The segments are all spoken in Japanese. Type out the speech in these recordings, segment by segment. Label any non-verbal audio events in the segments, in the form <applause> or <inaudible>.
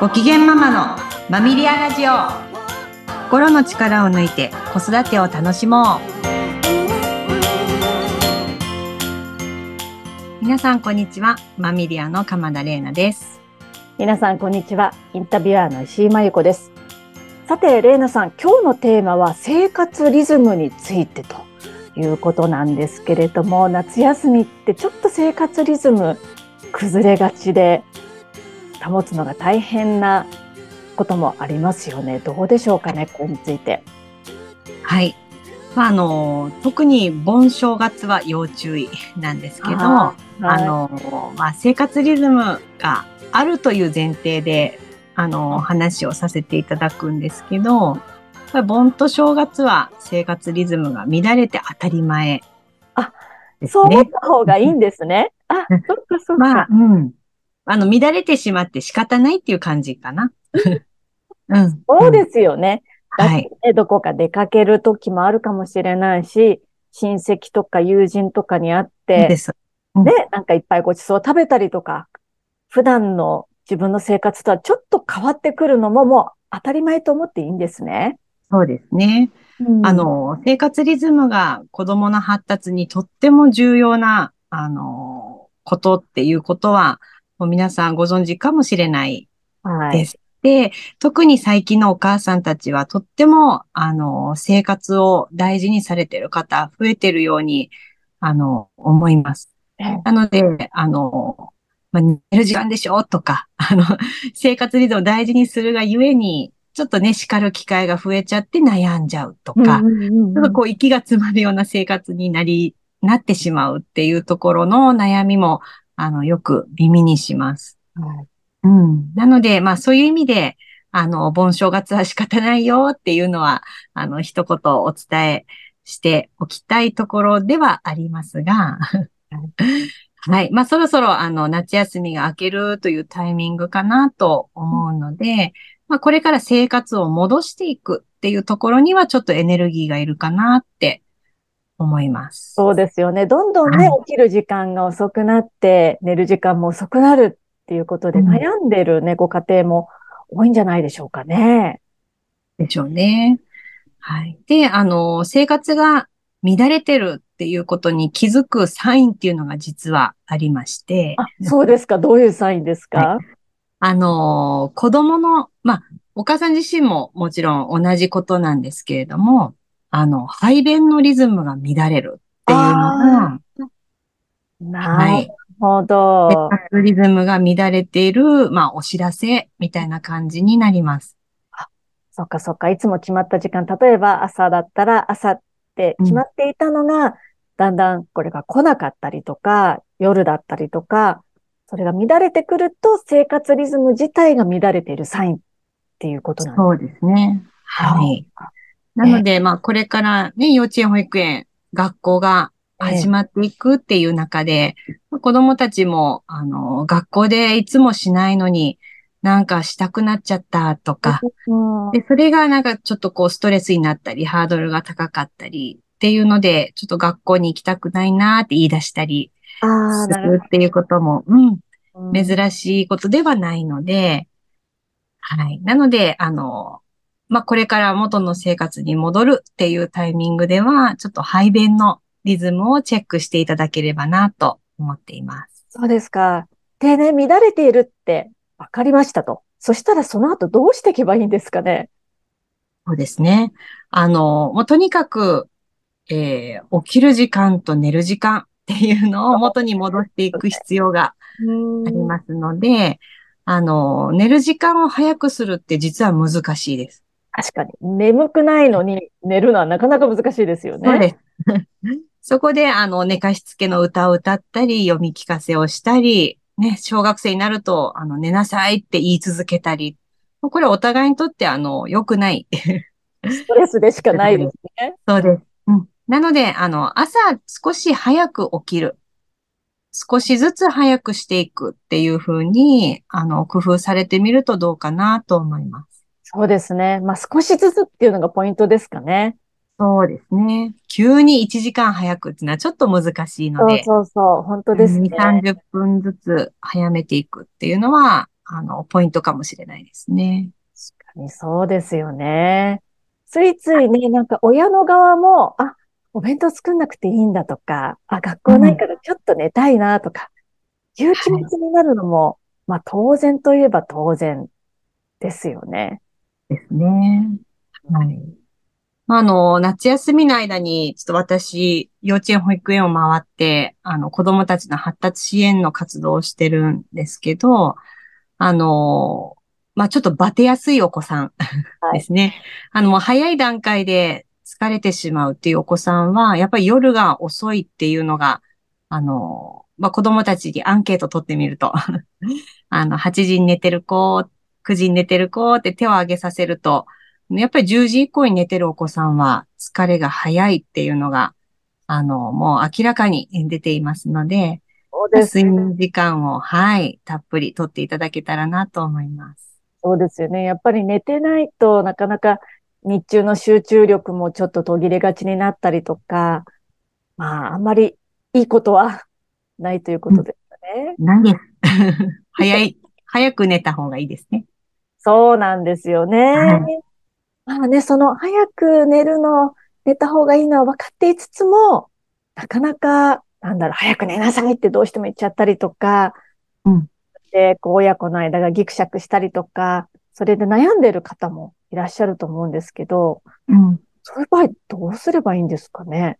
ご機嫌ママのマミリアラジオ。心の力を抜いて子育てを楽しもう。皆さんこんにちは。マミリアの鎌田玲奈です。皆さんこんにちは。インタビュアーの石井真由子です。さて玲奈さん今日のテーマは生活リズムについてということなんですけれども夏休みってちょっと生活リズム崩れがちで保つのが大変なこともありますよね。どうでしょうかね、これについて。はい。まあ、あの、特に盆正月は要注意なんですけど、あ,、はい、の、まあ、生活リズムがあるという前提で、あの、話をさせていただくんですけど、盆と正月は生活リズムが乱れて当たり前、あ、そう思った方がいいんですね。あ、そっかそっか。<laughs> まあ、うん。あの、乱れてしまって仕方ないっていう感じかな。<laughs> うん。そうですよね。はい。どこか出かける時もあるかもしれないし、親戚とか友人とかに会って、です。うん、で、なんかいっぱいごちそう食べたりとか、普段の自分の生活とはちょっと変わってくるのももう当たり前と思っていいんですね。そうですね。うん、あの、生活リズムが子供の発達にとっても重要な、あの、ことっていうことは、もう皆さんご存知かもしれないです。はい、で、特に最近のお母さんたちはとっても、あの、生活を大事にされている方、増えているように、あの、思います。なので、あの、まあ、寝る時間でしょとか、あの、生活リズムを大事にするがゆえに、ちょっとね、叱る機会が増えちゃって悩んじゃうとか、ちょっとこう、息が詰まるような生活になり、なってしまうっていうところの悩みもあの、よく耳にします。はい、うん。なので、まあそういう意味で、あの、盆正月は仕方ないよっていうのは、あの、一言お伝えしておきたいところではありますが、はい。まあ、そろそろ、あの、夏休みが明けるというタイミングかなと思うので、まあ、これから生活を戻していくっていうところには、ちょっとエネルギーがいるかなって思います。そうですよね。どんどんね、はい、起きる時間が遅くなって、寝る時間も遅くなるっていうことで、悩んでるね、ご家庭も多いんじゃないでしょうかね。でしょうね。はい。で、あの、生活が乱れてるっていうことに気づくサインっていうのが実はありまして。あ、そうですか。どういうサインですか、はい、あの、子供の、まあ、お母さん自身ももちろん同じことなんですけれども、あの、排便のリズムが乱れるっていうのが、なるほど。はい、リズムが乱れている、まあ、お知らせみたいな感じになります。そっかそっか。いつも決まった時間、例えば朝だったら朝って決まっていたのが、うん、だんだんこれが来なかったりとか、夜だったりとか、それが乱れてくると生活リズム自体が乱れているサインっていうことなんですそうですね。はい。なので、まあ、これからね、幼稚園、保育園、学校が始まっていくっていう中で、子供たちも、あの、学校でいつもしないのに、なんかしたくなっちゃったとか、で、それがなんかちょっとこうストレスになったり、ハードルが高かったりっていうので、ちょっと学校に行きたくないなって言い出したりするっていうことも、うん、珍しいことではないので、はい。なので、あの、まあ、これから元の生活に戻るっていうタイミングでは、ちょっと排便のリズムをチェックしていただければなと思っています。そうですか。でね、乱れているって分かりましたと。そしたらその後どうしていけばいいんですかね。そうですね。あの、もうとにかく、えー、起きる時間と寝る時間っていうのを元に戻っていく必要がありますので、あの、寝る時間を早くするって実は難しいです。確かに。眠くないのに寝るのはなかなか難しいですよね。そうです。<laughs> そこで、あの、寝かしつけの歌を歌ったり、読み聞かせをしたり、ね、小学生になると、あの、寝なさいって言い続けたり、これお互いにとって、あの、良くない。ストレスでしかないですね。<laughs> そうです。うん。なので、あの、朝少し早く起きる。少しずつ早くしていくっていうふうに、あの、工夫されてみるとどうかなと思います。そうですね。まあ、少しずつっていうのがポイントですかね。そうですね。急に1時間早くっていうのはちょっと難しいので。そうそうそう。本当ですね。2、30分ずつ早めていくっていうのは、あの、ポイントかもしれないですね。確かにそうですよね。ついついね、なんか親の側も、あ、お弁当作んなくていいんだとか、あ、学校ないからちょっと寝たいなとか、いう気持ちになるのも、まあ当然といえば当然ですよね。ですね。はい。まあ、あの、夏休みの間に、ちょっと私、幼稚園、保育園を回って、あの、子供たちの発達支援の活動をしてるんですけど、あの、まあ、ちょっとバテやすいお子さん <laughs> ですね。はい、あの、もう早い段階で疲れてしまうっていうお子さんは、やっぱり夜が遅いっていうのが、あの、まあ、子供たちにアンケート取ってみると <laughs> あの、8時に寝てる子、9時に寝てる子って手を挙げさせると、やっぱり10時以降に寝てるお子さんは疲れが早いっていうのが、あの、もう明らかに出ていますので、そうです、ね、睡眠時間を、はい、たっぷりとっていただけたらなと思います。そうですよね。やっぱり寝てないとなかなか日中の集中力もちょっと途切れがちになったりとか、まあ、あんまりいいことはないということですね。ないです。<laughs> 早い、早く寝た方がいいですね。そうなんですよね。はい、まあね、その早く寝るの、寝た方がいいのは分かっていつつも、なかなか、なんだろう、早く寝なさいってどうしても言っちゃったりとか、うん。で、こう、親子の間がギクシャクしたりとか、それで悩んでる方もいらっしゃると思うんですけど、うん。そういう場合、どうすればいいんですかね？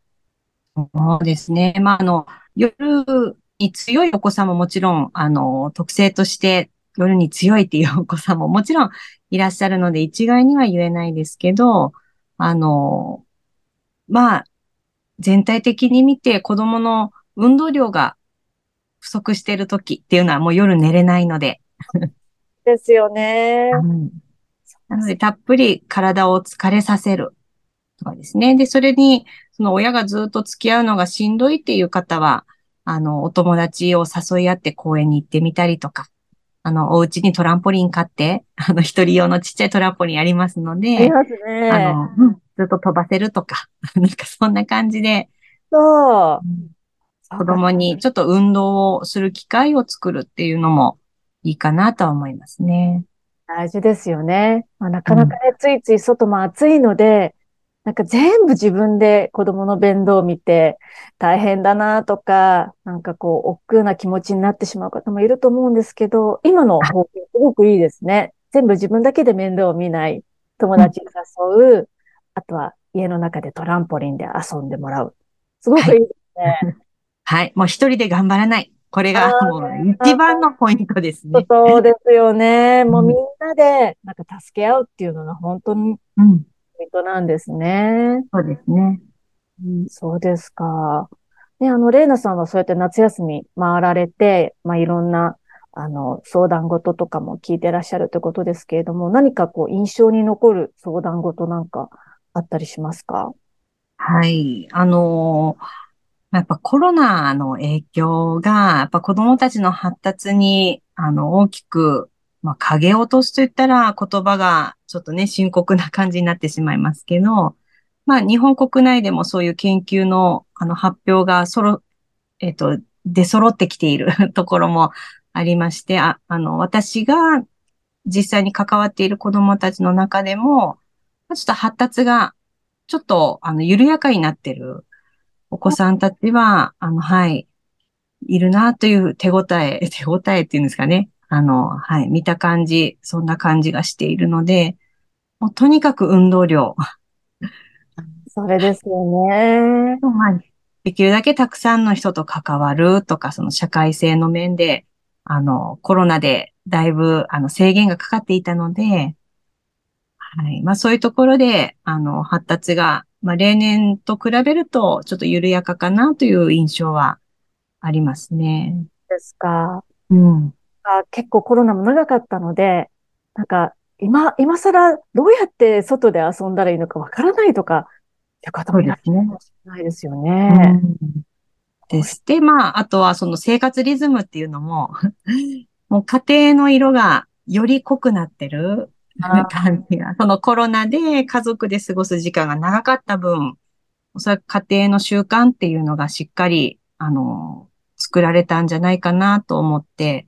そうですね。まあ、あの、夜に強いお子さんももちろん、あの、特性として夜に強いっていうお子さんももちろんいらっしゃるので、一概には言えないですけど、あの、まあ、全体的に見て子供の運動量が不足している時っていうのはもう夜寝れないので。ですよね。うん、なので、たっぷり体を疲れさせるとかですね。で、それに、その親がずっと付き合うのがしんどいっていう方は、あの、お友達を誘い合って公園に行ってみたりとか、あの、お家にトランポリン買って、<laughs> あの、一人用のちっちゃいトランポリンありますので、ありますね。あの、うん、ずっと飛ばせるとか、<laughs> なんかそんな感じで、そう。うん子供にちょっと運動をする機会を作るっていうのもいいかなとは思いますね。大事ですよね。まあ、なかなかね、うん、ついつい外も暑いので、なんか全部自分で子供の面倒を見て大変だなとか、なんかこう、億劫な気持ちになってしまう方もいると思うんですけど、今の方法すごくいいですね。全部自分だけで面倒を見ない、友達に誘う、うん、あとは家の中でトランポリンで遊んでもらう。すごくいいですね。は <laughs> いはい。もう一人で頑張らない。これがもう一番のポイントですね。そうですよね。もうみんなでなんか助け合うっていうのが本当にポイントなんですね。そうですね。うん、そうですか。ね、あの、レイナさんはそうやって夏休み回られて、まあ、いろんな、あの、相談事とかも聞いてらっしゃるということですけれども、何かこう、印象に残る相談事なんかあったりしますか？はい。あのーやっぱコロナの影響が、やっぱ子供たちの発達に、あの、大きく、まあ、影を落とすと言ったら言葉がちょっとね、深刻な感じになってしまいますけど、まあ、日本国内でもそういう研究の、あの、発表がそろ、えっ、と、出揃ってきている <laughs> ところもありまして、あ、あの、私が実際に関わっている子供たちの中でも、ちょっと発達が、ちょっと、あの、緩やかになってるお子さんたちは、あの、はい、いるなという手応え、手応えっていうんですかね。あの、はい、見た感じ、そんな感じがしているので、もうとにかく運動量。<laughs> それですよね。まあ、できるだけたくさんの人と関わるとか、その社会性の面で、あの、コロナでだいぶ、あの、制限がかかっていたので、はい。まあそういうところで、あの、発達がまあ、例年と比べると、ちょっと緩やかかなという印象はありますね。ですか。うん。あ結構コロナも長かったので、なんか、今、今更どうやって外で遊んだらいいのかわからないとか、って方もいらっしゃるかもしれないですよね。でして、まあ、あとはその生活リズムっていうのも <laughs> もう家庭の色がより濃くなってる感じが。そのコロナで家族で過ごす時間が長かった分、おそらく家庭の習慣っていうのがしっかり、あの、作られたんじゃないかなと思って、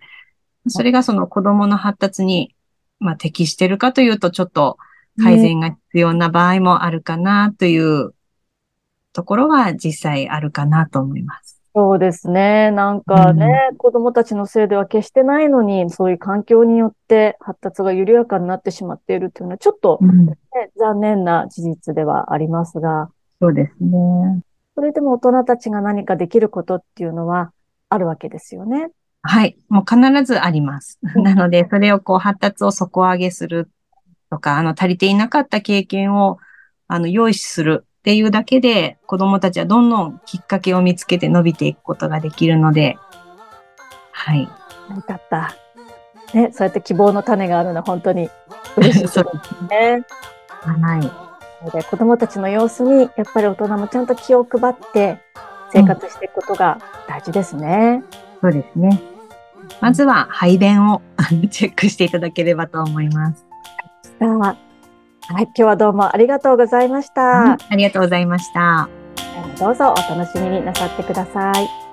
それがその子供の発達に、まあ、適してるかというと、ちょっと改善が必要な場合もあるかなというところは実際あるかなと思います。そうですね。なんかね、うん、子供たちのせいでは決してないのに、そういう環境によって発達が緩やかになってしまっているというのは、ちょっとね、うん、残念な事実ではありますが。そうですね。それでも大人たちが何かできることっていうのはあるわけですよね。はい。もう必ずあります。なので、それをこう発達を底上げするとか、あの、足りていなかった経験を、あの、用意するっていうだけで子供たちはどんどんきっかけを見つけて伸びていくことができるので、はい。よかった。ね、そうやって希望の種があるのは本当に嬉しいですね。はい。で子供たちの様子にやっぱり大人もちゃんと気を配って生活していくことが大事ですね。うん、そうですね。まずは排便をチェックしていただければと思います。はい、今日はどうもありがとうございました。ありがとうございました。どうぞお楽しみになさってください。